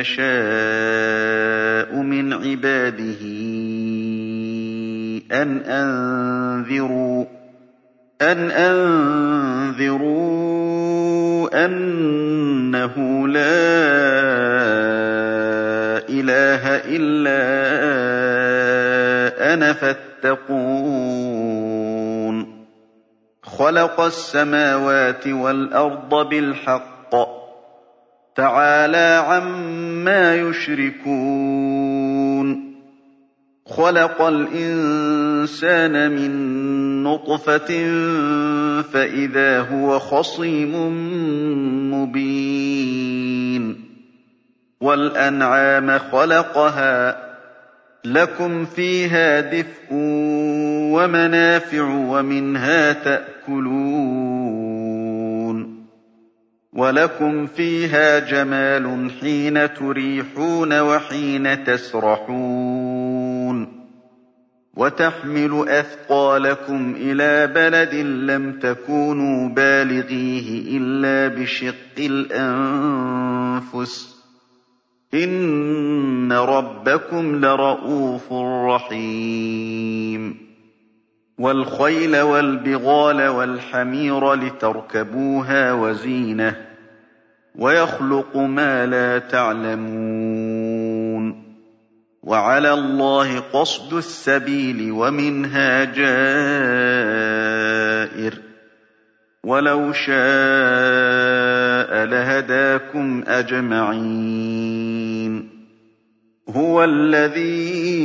يَشَاءُ مِنْ عِبَادِهِ أَنْ أَنذِرُوا أَنَّهُ لَا إِلَٰهَ إِلَّا أَنَا فَاتَّقُونِ. خَلَقَ السَّمَاوَاتِ وَالْأَرْضَ بِالْحَقِّ ۚ تَعَالَىٰ عَمَّا يُشْرِكُونَ. خَلَقَ الْإِنسَانَ مِن نُّطْفَةٍ فَإِذَا هُوَ خَصِيمٌ مُّبِينٌ. وَالْأَنْعَامَ خَلَقَهَا ۗ لَكُمْ فِيهَا دِفْءٌ وَمَنَافِعُ وَمِنْهَا تَأْكُلُونَ. وَلَكُمْ فِيهَا جَمَالٌ حِينَ تُرِيحُونَ وَحِينَ تَسْرَحُونَ وَتَحْمِلُ أَثْقَالَكُمْ إِلَىٰ بَلَدٍ لَّمْ تَكُونُوا بَالِغِيهِ إِلَّا بِشِقِّ الْأَنفُسِ ۚ إِنَّ رَبَّكُمْ لَرَءُوفٌ رَّحِيمٌ وَالْخَيْلَ وَالْبِغَالَ وَالْحَمِيرَ لِتَرْكَبُوهَا وَزِينَةً ۚ وَيَخْلُقُ مَا لَا تَعْلَمُونَ وَعَلَى اللَّهِ قَصْدُ السَّبِيلِ وَمِنْهَا جَائِرٌ ۚ وَلَوْ شَاءَ لَهَدَاكُمْ أَجْمَعِينَ هُوَ الَّذِي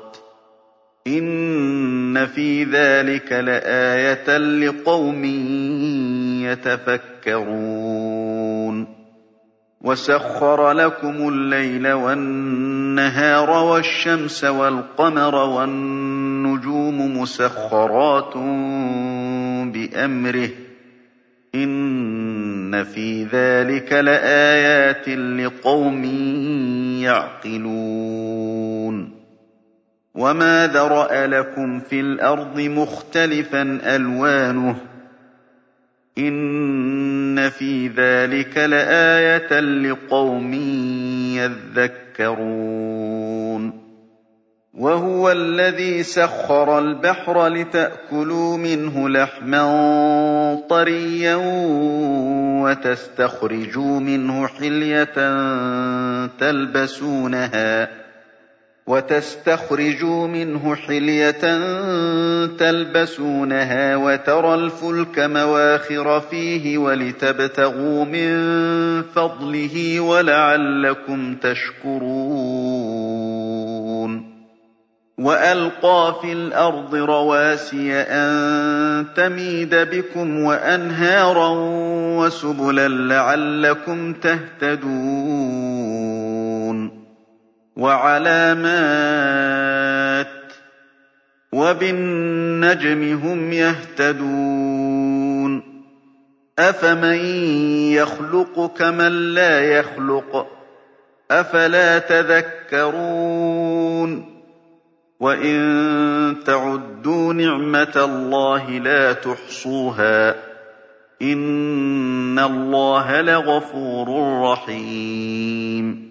إِنَّ فِي ذَٰلِكَ لَآيَةً لِّقَوْمٍ يَتَفَكَّرُونَ وَسَخَّرَ لَكُمُ اللَّيْلَ وَالنَّهَارَ وَالشَّمْسَ وَالْقَمَرَ وَالنُّجُومُ مُسَخَّرَاتٌ بِأَمْرِهِ ۗ إِنَّ فِي ذَٰلِكَ لَآيَاتٍ لِّقَوْمٍ يَعْقِلُونَ وَمَا ذَرَأَ لَكُمْ فِي الْأَرْضِ مُخْتَلِفًا أَلْوَانُهُ ۗ إِنَّ فِي ذَٰلِكَ لَآيَةً لِّقَوْمٍ يَذَّكَّرُونَ وَهُوَ الَّذِي سَخَّرَ الْبَحْرَ لِتَأْكُلُوا مِنْهُ لَحْمًا طَرِيًّا وَتَسْتَخْرِجُوا مِنْهُ حِلْيَةً تَلْبَسُونَهَا وَتَرَى الْفُلْكَ مَوَاخِرَ فِيهِ وَلِتَبْتَغُوا مِن فَضْلِهِ وَلَعَلَّكُمْ تَشْكُرُونَ. وَأَلْقَىٰ فِي الْأَرْضِ رَوَاسِيَ أَن تَمِيدَ بِكُمْ وَأَنْهَارًا وَسُبُلًا لَّعَلَّكُمْ تَهْتَدُونَ. وَعَلَامَاتٍ ۚ وَبِالنَّجْمِ هُمْ يَهْتَدُونَ أَفَمَن يَخْلُقُ كَمَن لَّا يَخْلُقُ ۗ أَفَلَا تَذَكَّرُونَ وَإِن تَعُدُّوا نِعْمَةَ اللَّهِ لَا تُحْصُوهَا ۗ إِنَّ اللَّهَ لَغَفُورٌ رَّحِيمٌ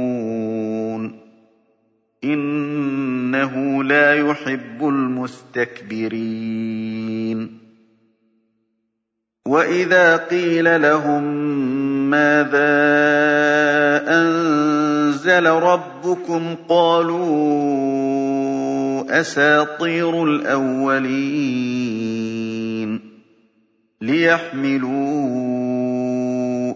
ۚ إِنَّهُ لَا يُحِبُّ الْمُسْتَكْبِرِينَ. وَإِذَا قِيلَ لَهُم مَّاذَا أَنزَلَ رَبُّكُمْ قَالُوا أَسَاطِيرُ الْأَوَّلِينَ لِيَحْمِلُوا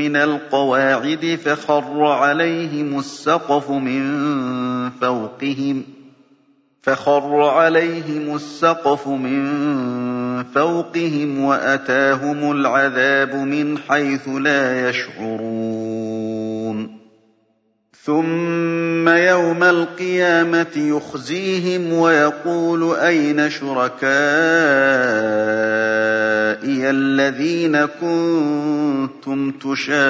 مِّنَ الْقَوَاعِدِ فَخَرَّ عَلَيْهِمُ السَّقْفُ مِن فَوْقِهِمْ وَأَتَاهُمُ الْعَذَابُ مِنْ حَيْثُ لَا يَشْعُرُونَ. ثُمَّ يَوْمَ الْقِيَامَةِ يُخْزِيهِمْ وَيَقُولُ أَيْنَ شُرَكَائِيَ؟ الَّذِينَ كُنتُمْ تُشَاقُّونَ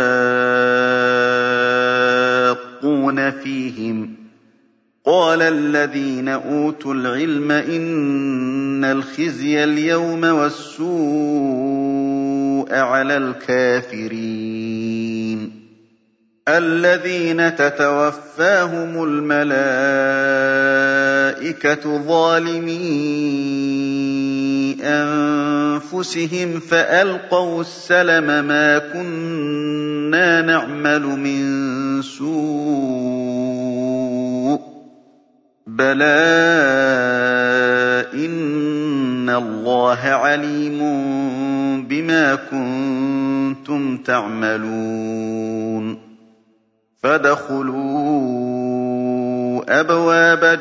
فِيهِمْ ۚ قَالَ الَّذِينَ أُوتُوا الْعِلْمَ إِنَّ الْخِزْيَ الْيَوْمَ وَالسُّوءَ عَلَى الْكَافِرِينَ الَّذِينَ تَتَوَفَّاهُمُ الْمَلَائِكَةُ ظَالِمِي أَنفُسِهِمْ فَأَلْقَوُا السَّلَمَ مَا كُنَّا نَعْمَلُ مِن سُوءٍ ۚ بَلَىٰ إِنَّ اللَّهَ عَلِيمٌ بِمَا كُنتُمْ تَعْمَلُونَ فَادْخُلُوا أَبْوَابَ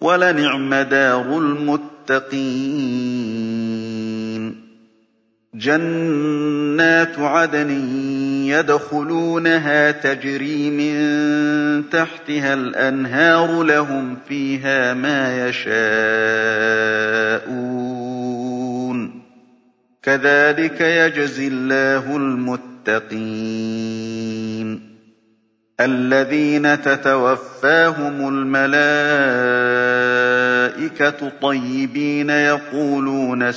وَلَنِعْمَ دَارُ الْمُتَّقِينَ. جَنَّاتُ عَدْنٍ يَدْخُلُونَهَا تَجْرِي مِن تَحْتِهَا الْأَنْهَارُ ۖ لَهُمْ فِيهَا مَا يَشَاءُونَ ۚ. كَذَٰلِكَ يَجْزِي اللَّهُ الْمُتَّقِينَ. الَّذِينَ تَتَوَفَّاهُمُ الْمَلَائِكَةُ طَيِّبِينَ يَقُولُونَ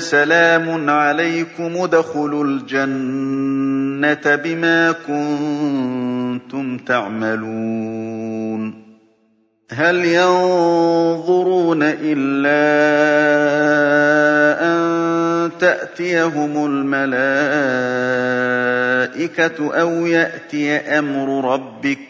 سَلَامٌ عَلَيْكُمُ ادْخُلُوا الْجَنَّةَ بِمَا كُنتُمْ تَعْمَلُونَ. هَلْ يَنظُرُونَ إِلَّا أَن تَأْتِيَهُمُ الْمَلَائِكَةُ أَوْ يَأْتِيَ أَمْرُ رَبِّكَ ۚ؟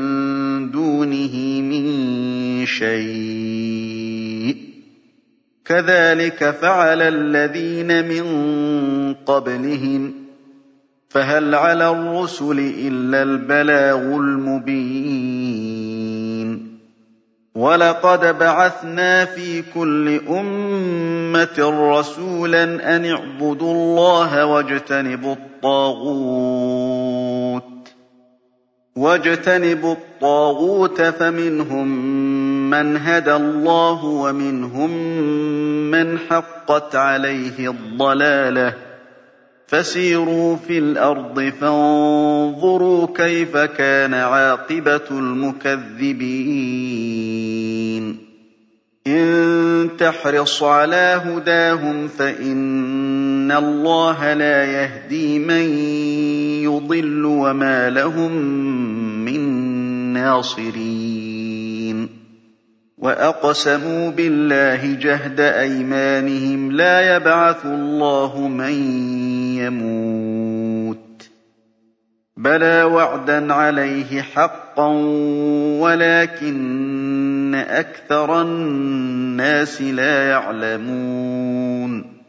شيء. كذلك فعل الذين من قبلهم. فهل على الرسل إلا البلاغ المبين. ولقد بعثنا في كل أمة رسولا أن اعبدوا الله واجتنبوا الطاغوت. واجتنبوا الطاغوت فمنهم من هدى الله ومنهم من حقت عليه الضلاله فسيروا في الأرض فانظروا كيف كان عاقبة المكذبين إن تحرص على هداهم فإن الله لا يهدي من يضل وما لهم من ناصرين وأقسموا بالله جهد أيمانهم لا يبعث الله من يموت بلى وعدا عليه حقا ولكن أكثر الناس لا يعلمون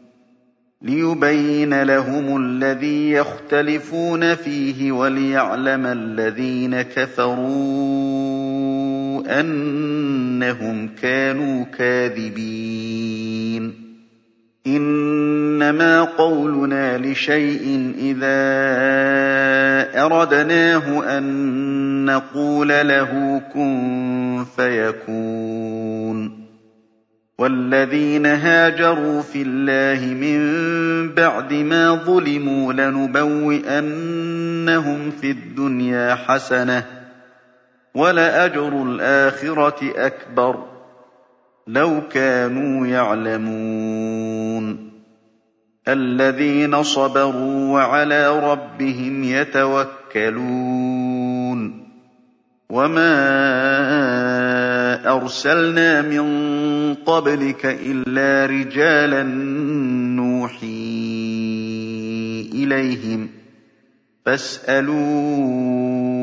ليبين لهم الذي يختلفون فيه وليعلم الذين كفروا أنهم كانوا كاذبين. إنما قولنا لشيء إذا أردناه أن نقول له كن فيكون. والذين هاجروا في الله من بعد ما ظلموا لنبوئنهم في الدنيا حسنة ولأجر الآخرة أكبر. لو كانوا يعلمون. الذين صبروا وعلى ربهم يتوكلون. وما أرسلنا من قبلك إلا رجالا نوحي إليهم. فاسألوا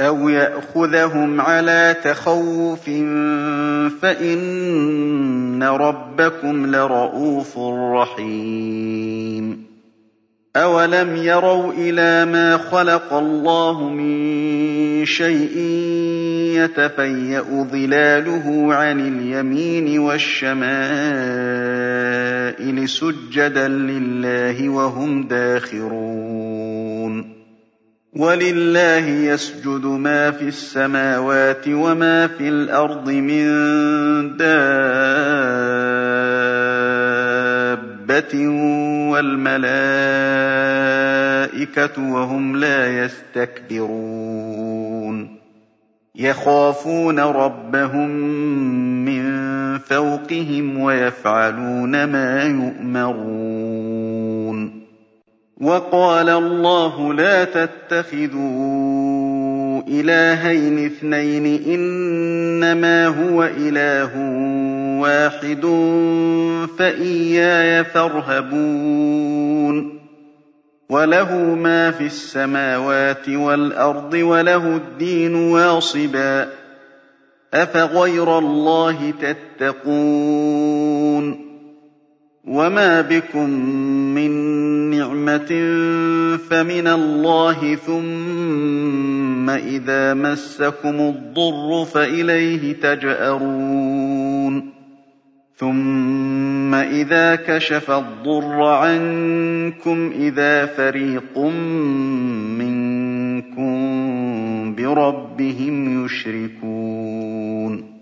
أَوْ يَأْخُذَهُمْ عَلَىٰ تَخَوُّفٍ فَإِنَّ رَبَّكُمْ لَرَءُوفٌ رَّحِيمٌ أَوَلَمْ يَرَوْا إِلَىٰ مَا خَلَقَ اللَّهُ مِن شَيْءٍ يَتَفَيَّأُ ظِلَالُهُ عَنِ الْيَمِينِ وَالشَّمَائِلِ سُجَّدًا لِّلَّهِ وَهُمْ دَاخِرُونَ وَلِلَّهِ يَسْجُدُ مَا فِي السَّمَاوَاتِ وَمَا فِي الْأَرْضِ مِن دَابَّةٍ وَالْمَلَائِكَةُ وَهُمْ لَا يَسْتَكْبِرُونَ. يَخَافُونَ رَبَّهُم مِّن فَوْقِهِمْ وَيَفْعَلُونَ مَا يُؤْمَرُونَ. وَقَالَ اللَّهُ لَا تَتَّخِذُوا إِلَٰهَيْنِ اثْنَيْنِ ۖ إِنَّمَا هُوَ إِلَٰهٌ وَاحِدٌ فَإِيَّايَ فَارْهَبُونِ وَلَهُ مَا فِي السَّمَاوَاتِ وَالْأَرْضِ وَلَهُ الدِّينُ وَاصِبًا ۚ أَفَغَيْرَ اللَّهِ تَتَّقُونَ وَمَا بِكُم مِّن فَمِنَ اللَّهِ ثُمَّ إِذَا مَسَّكُمُ الضُّرُّ فَإِلَيْهِ تَجْأَرُونَ. ثُمَّ إِذَا كَشَفَ الضُّرَّ عَنكُمْ إِذَا فَرِيقٌ مِّنكُم بِرَبِّهِمْ يُشْرِكُونَ.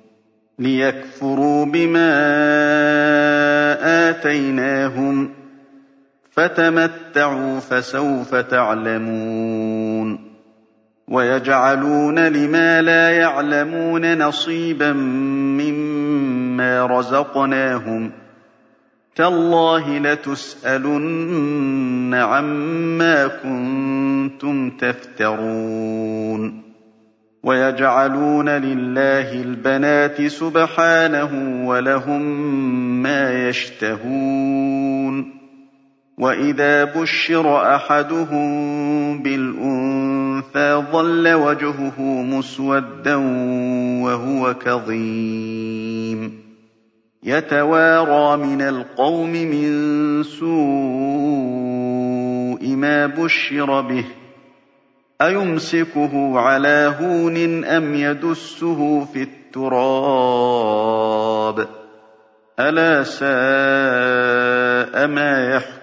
لِيَكْفُرُوا بِمَا آتَيْنَاهُمْ ۚ فَتَمَتَّعُوا فَسَوْفَ تَعْلَمُونَ وَيَجْعَلُونَ لِمَا لَا يَعْلَمُونَ نَصِيبًا مِّمَّا رَزَقْنَاهُمْ ۗ تَاللَّهِ لَتُسْأَلُنَّ عَمَّا كُنتُمْ تَفْتَرُونَ وَيَجْعَلُونَ لِلَّهِ الْبَنَاتِ سُبْحَانَهُ ۖ وَلَهُم مَّا يَشْتَهُونَ وَإِذَا بُشِّرَ أَحَدُهُم بِالْأُنثَىٰ ظَلَّ وَجْهُهُ مُسْوَدًّا وَهُوَ كَظِيمٌ يَتَوَارَىٰ مِنَ الْقَوْمِ مِن سُوءِ مَا بُشِّرَ بِهِ ۚ أَيُمْسِكُهُ عَلَىٰ هُونٍ أَمْ يَدُسُّهُ فِي التُّرَابِ ۗ أَلَا سَاءَ مَا يَحْكُمُونَ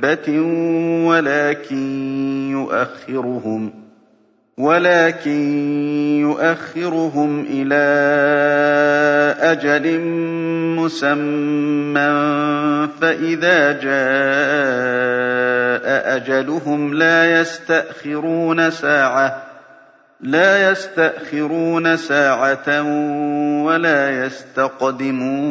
دَابَّةٍ وَلَٰكِن يُؤَخِّرُهُمْ إِلَىٰ أَجَلٍ مُّسَمًّى ۖ فَإِذَا جَاءَ أَجَلُهُمْ لَا يَسْتَأْخِرُونَ سَاعَةً ۖ وَلَا يَسْتَقْدِمُونَ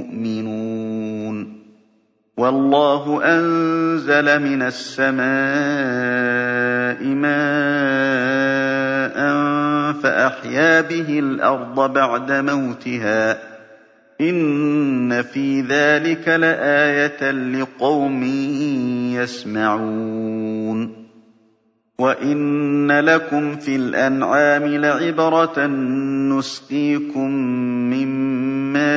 يُؤْمِنُونَ وَاللَّهُ أَنزَلَ مِنَ السَّمَاءِ مَاءً فَأَحْيَا بِهِ الْأَرْضَ بَعْدَ مَوْتِهَا ۚ. إِنَّ فِي ذَٰلِكَ لَآيَةً لِّقَوْمٍ يَسْمَعُونَ. وَإِنَّ لَكُمْ فِي الْأَنْعَامِ لَعِبْرَةً ۖ نُّسْقِيكُم مِّمَّا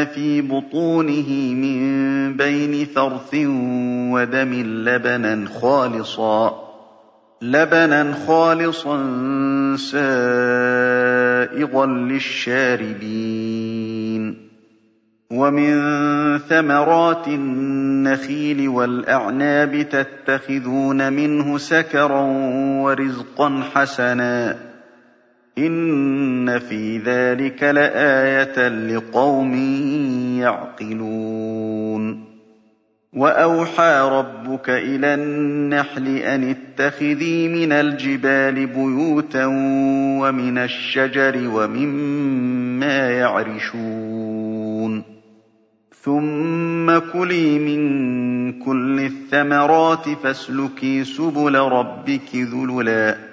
فِي بُطُونِهِ مِن بَيْنِ فَرْثٍ وَدَمٍ لَّبَنًا خَالِصًا سَائِغًا لِّلشَّارِبِينَ. وَمِن ثَمَرَاتِ النَّخِيلِ وَالْأَعْنَابِ تَتَّخِذُونَ مِنْهُ سَكَرًا وَرِزْقًا حَسَنًا ۗ. إِنَّ فِي ذَٰلِكَ لَآيَةً لِّقَوْمٍ يَعْقِلُونَ وَأَوْحَىٰ رَبُّكَ إِلَى النَّحْلِ أَنِ اتَّخِذِي مِنَ الْجِبَالِ بُيُوتًا وَمِنَ الشَّجَرِ وَمِمَّا يَعْرِشُونَ ثُمَّ كُلِي مِن كُلِّ الثَّمَرَاتِ فَاسْلُكِي سُبُلَ رَبِّكِ ذُلُلًا ۚ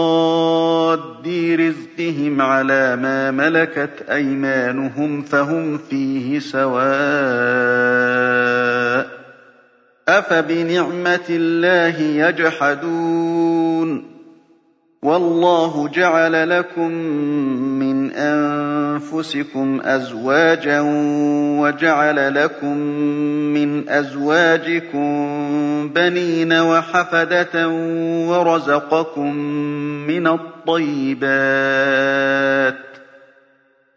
بِرَادِّي رِزْقِهِمْ عَلَىٰ مَا مَلَكَتْ أَيْمَانُهُمْ فَهُمْ فِيهِ سَوَاءٌ ۚ أَفَبِنِعْمَةِ اللَّهِ يَجْحَدُونَ؟ وَاللَّهُ جَعَلَ لَكُم مِّنْ أَنفُسِكُمْ أَزْوَاجًا وَجَعَلَ لَكُم مِّنْ أَزْوَاجِكُم بَنِينَ وَحَفَدَةً وَرَزَقَكُم مِّنَ الطَّيِّبَاتِ ۚ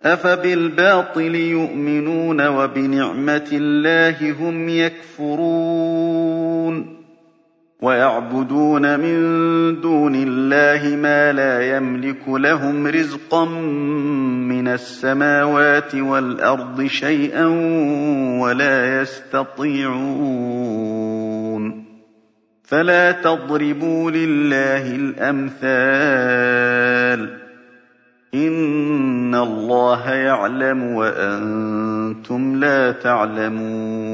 أَفَبِالْبَاطِلِ يُؤْمِنُونَ وَبِنِعْمَةِ اللَّهِ هُمْ يَكْفُرُونَ وَيَعْبُدُونَ مِن دُونِ اللَّهِ مَا لَا يَمْلِكُ لَهُمْ رِزْقًا مِّنَ السَّمَاوَاتِ وَالْأَرْضِ شَيْئًا وَلَا يَسْتَطِيعُونَ. فَلَا تَضْرِبُوا لِلَّهِ الْأَمْثَالَ ۚ. إِنَّ اللَّهَ يَعْلَمُ وَأَنتُمْ لَا تَعْلَمُونَ.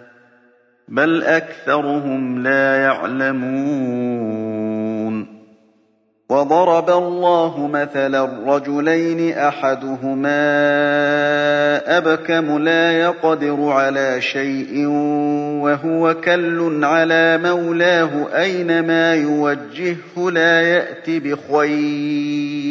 بَلْ أَكْثَرُهُمْ لَا يَعْلَمُونَ. وَضَرَبَ اللَّهُ مَثَلًا رَّجُلَيْنِ أَحَدُهُمَا أَبْكَمُ لَا يَقْدِرُ عَلَىٰ شَيْءٍ وَهُوَ كَلٌّ عَلَىٰ مَوْلَاهُ أَيْنَمَا يُوَجِّههُّ لَا يَأْتِ بِخَيْرٍ.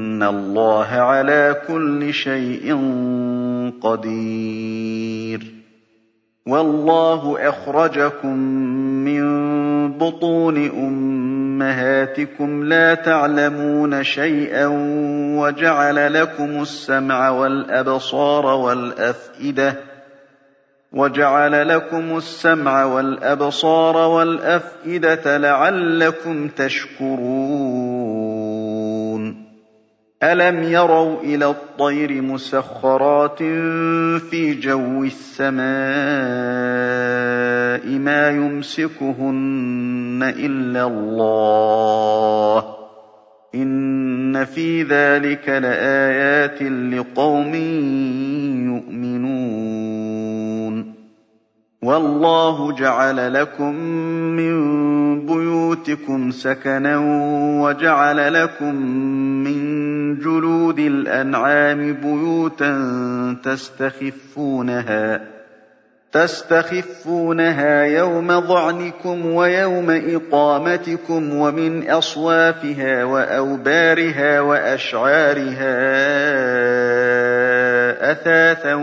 اللَّهَ عَلَىٰ كُلِّ شَيْءٍ قَدِيرٌ. وَاللَّهُ أَخْرَجَكُم مِّن بُطُونِ أُمَّهَاتِكُمْ لَا تَعْلَمُونَ شَيْئًا وَجَعَلَ لَكُمُ السَّمْعَ وَالْأَبْصَارَ وَالْأَفْئِدَةَ لَعَلَّكُمْ تَشْكُرُونَ. أَلَمْ يَرَوْا إِلَى الطَّيْرِ مُسَخَّرَاتٍ فِي جَوِّ السَّمَاءِ مَا يُمْسِكُهُنَّ إِلَّا اللَّهُ ۗ إِنَّ فِي ذَٰلِكَ لَآيَاتٍ لِّقَوْمٍ يُؤْمِنُونَ وَاللَّهُ جَعَلَ لَكُم مِّن بُيُوتِكُمْ سَكَنًا وَجَعَلَ لَكُم مِّن جُلُودِ الْأَنْعَامِ بُيُوتًا تَسْتَخِفُّونَهَا يَوْمَ ظَعْنِكُمْ وَيَوْمَ إِقَامَتِكُمْ وَمِنْ أَصْوَافِهَا وَأَوْبَارِهَا وَأَشْعَارِهَا أَثَاثًا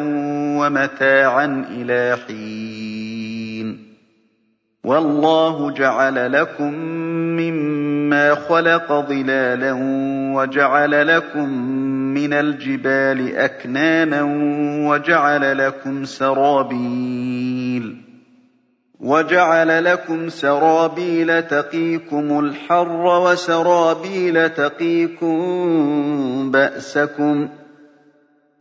وَمَتَاعًا إِلَىٰ حِينٍ. وَاللَّهُ جَعَلَ لَكُم مِّمَّا خَلَقَ ظِلَالًا وَجَعَلَ لَكُم مِّنَ الْجِبَالِ أَكْنَانًا وَجَعَلَ لَكُمْ سَرَابِيلَ تَقِيكُمُ الْحَرَّ وَسَرَابِيلَ تَقِيكُم بَأْسَكُمْ ۚ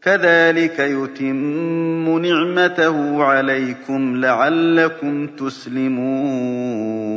كَذَٰلِكَ يُتِمُّ نِعْمَتَهُ عَلَيْكُمْ لَعَلَّكُمْ تُسْلِمُونَ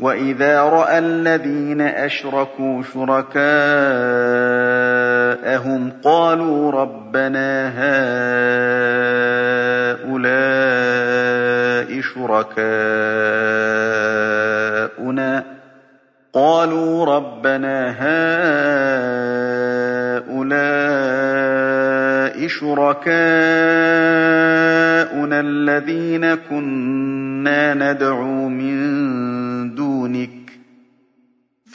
وَإِذَا رَأَى الَّذِينَ أَشْرَكُوا شُرَكَاءَهُمْ قَالُوا رَبَّنَا هَٰؤُلَاءِ شُرَكَاؤُنَا قَالُوا رَبَّنَا هَٰؤُلَاءِ شُرَكَاؤُنَا الَّذِينَ كُنَّا نَدْعُو مِن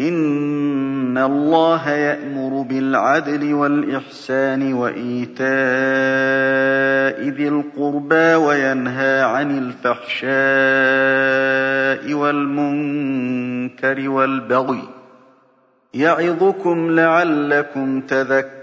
إِنَّ اللَّهَ يَأْمُرُ بِالْعَدْلِ وَالْإِحْسَانِ وَإِيتَاءِ ذِي الْقُرْبَىٰ وَيَنْهَىٰ عَنِ الْفَحْشَاءِ وَالْمُنكَرِ وَالْبَغْيِ ۚ يَعِظُكُمْ لَعَلَّكُمْ تَذَكَّرُونَ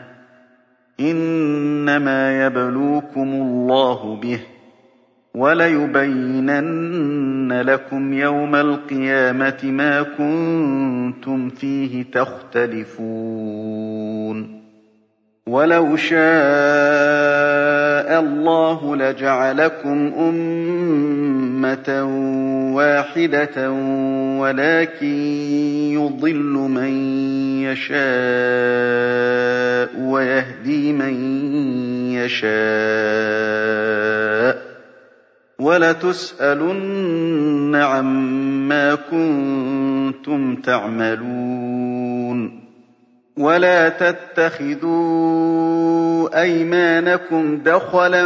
إِنَّمَا يَبْلُوكُمُ اللَّهُ بِهِ ۚ وَلَيُبَيِّنَنَّ لَكُمْ يَوْمَ الْقِيَامَةِ مَا كُنتُمْ فِيهِ تَخْتَلِفُونَ. وَلَوْ شَاءَ اللَّهُ لَجَعَلَكُمْ أُمَّةً وَاحِدَةً وَلَٰكِن يُضِلُّ مَن يَشَاءُ وَيَهْدِي مَن يَشَاءُ ۚ وَلَتُسْأَلُنَّ عَمَّا كُنتُمْ تَعْمَلُونَ وَلَا تَتَّخِذُوا أَيْمَانَكُمْ دَخَلًا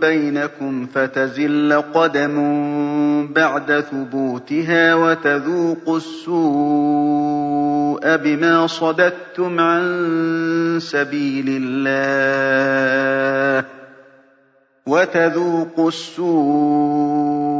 بَيْنَكُمْ فَتَزِلَّ قَدَمٌ بَعْدَ ثُبُوتِهَا وَتَذُوقُوا السُّوءَ بِمَا صَدَدتُّمْ عَن سَبِيلِ اللَّهِ وَتَذُوقُوا السُّوءَ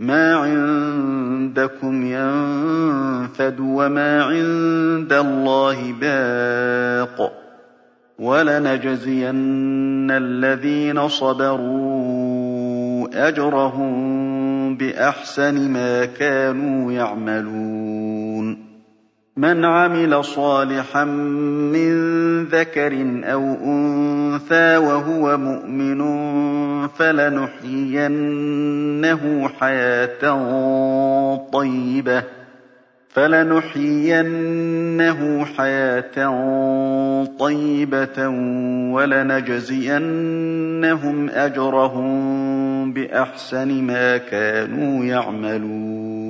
مَا عِندَكُمْ يَنفَدُ وَمَا عِندَ اللَّهِ بَاقٍ ۗ وَلَنَجْزِيَنَّ الَّذِينَ صَبَرُوا أَجْرَهُم بِأَحْسَنِ مَا كَانُوا يَعْمَلُونَ. مَنْ عَمِلَ صَالِحًا مِّن ذَكَرٍ أَوْ أُنثَىٰ وَهُوَ مُؤْمِنٌ فَلَنُحْيِيَنَّهُ حَيَاةً طَيِّبَةً وَلَنَجْزِيَنَّهُمْ أَجْرَهُم بِأَحْسَنِ مَا كَانُوا يَعْمَلُونَ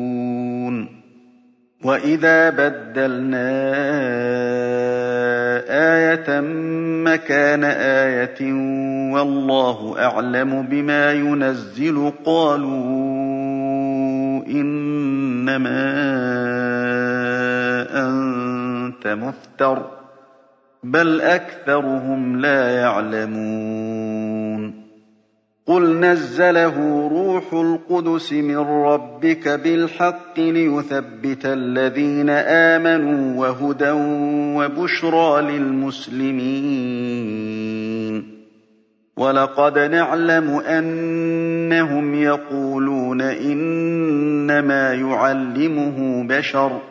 وَإِذَا بَدَّلْنَا آيَةً مَّكَانَ آيَةٍ وَاللَّهُ أَعْلَمُ بِمَا يُنَزِّلُ قَالُوا إِنَّمَا أَنتَ مُفْتَرٍ ۚ بَلْ أَكْثَرُهُمْ لَا يَعْلَمُونَ قُلْ نَزَّلَهُ رُوحُ الْقُدُسِ مِن رَّبِّكَ بِالْحَقِّ لِيُثَبِّتَ الَّذِينَ آمَنُوا وَهُدًى وَبُشْرَىٰ لِلْمُسْلِمِينَ وَلَقَدْ نَعْلَمُ أَنَّهُمْ يَقُولُونَ إِنَّمَا يُعَلِّمُهُ بَشَرٌ ۗ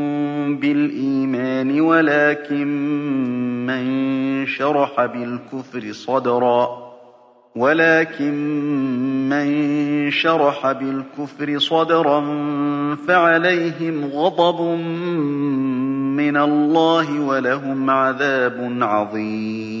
بِالْإِيمَانِ وَلَٰكِن مَّن شَرَحَ بِالْكُفْرِ صَدْرًا. ولكن من شرح بالكفر صدرا فعليهم غضب من الله ولهم عذاب عظيم.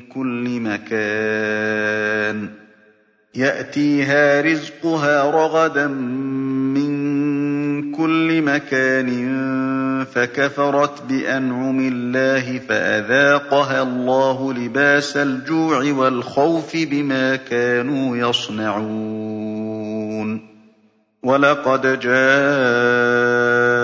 كل مكان. يأتيها رزقها رغدا من كل مكان فكفرت بأنعم الله فأذاقها الله لباس الجوع والخوف بما كانوا يصنعون. وَلَقَدْ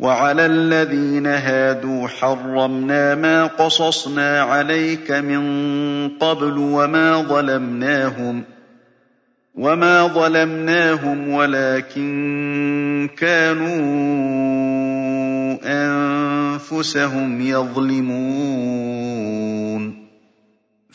وعلى الذين هادوا حرمنا ما قصصنا عليك من قبل وما ظلمناهم وما ظلمناهم ولكن كانوا أنفسهم يظلمون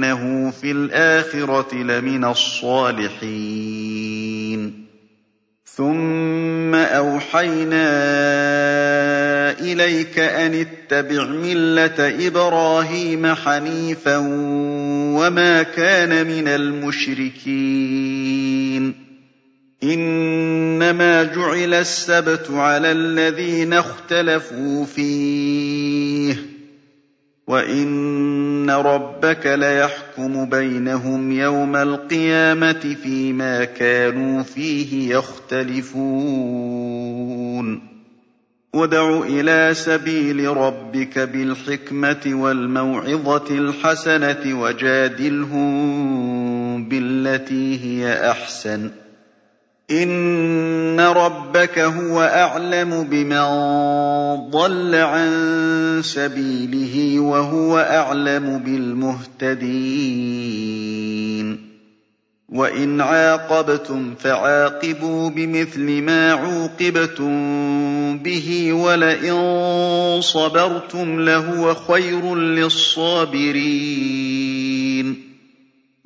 وَإِنَّهُ فِي الْآخِرَةِ لَمِنَ الصَّالِحِينَ ثُمَّ أَوْحَيْنَا إِلَيْكَ أَنِ اتَّبِعْ مِلَّةَ إِبْرَاهِيمَ حَنِيفًا وَمَا كَانَ مِنَ الْمُشْرِكِينَ إِنَّمَا جُعِلَ السَّبْتُ عَلَى الَّذِينَ اخْتَلَفُوا فِيهِ ۚ وَإِنَّ رَبَّكَ لَيَحْكُمُ بَيْنَهُمْ يَوْمَ الْقِيَامَةِ فِيمَا كَانُوا فِيهِ يَخْتَلِفُونَ ادْعُ إِلَىٰ سَبِيلِ رَبِّكَ بِالْحِكْمَةِ وَالْمَوْعِظَةِ الْحَسَنَةِ وَجَادِلْهُم بِالَّتِي هِيَ أَحْسَنُ ۚ إِنَّ رَبَّكَ هُوَ أَعْلَمُ بِمَن ضَلَّ عَن سَبِيلِهِ وَهُوَ أَعْلَمُ بِالْمُهْتَدِينَ وَإِنْ عَاقَبْتُمْ فَعَاقِبُوا بِمِثْلِ مَا عُوقِبْتُم بِهِ وَلَئِن صَبَرْتُمْ لَهُوَ خَيْرٌ لِّلصَّابِرِينَ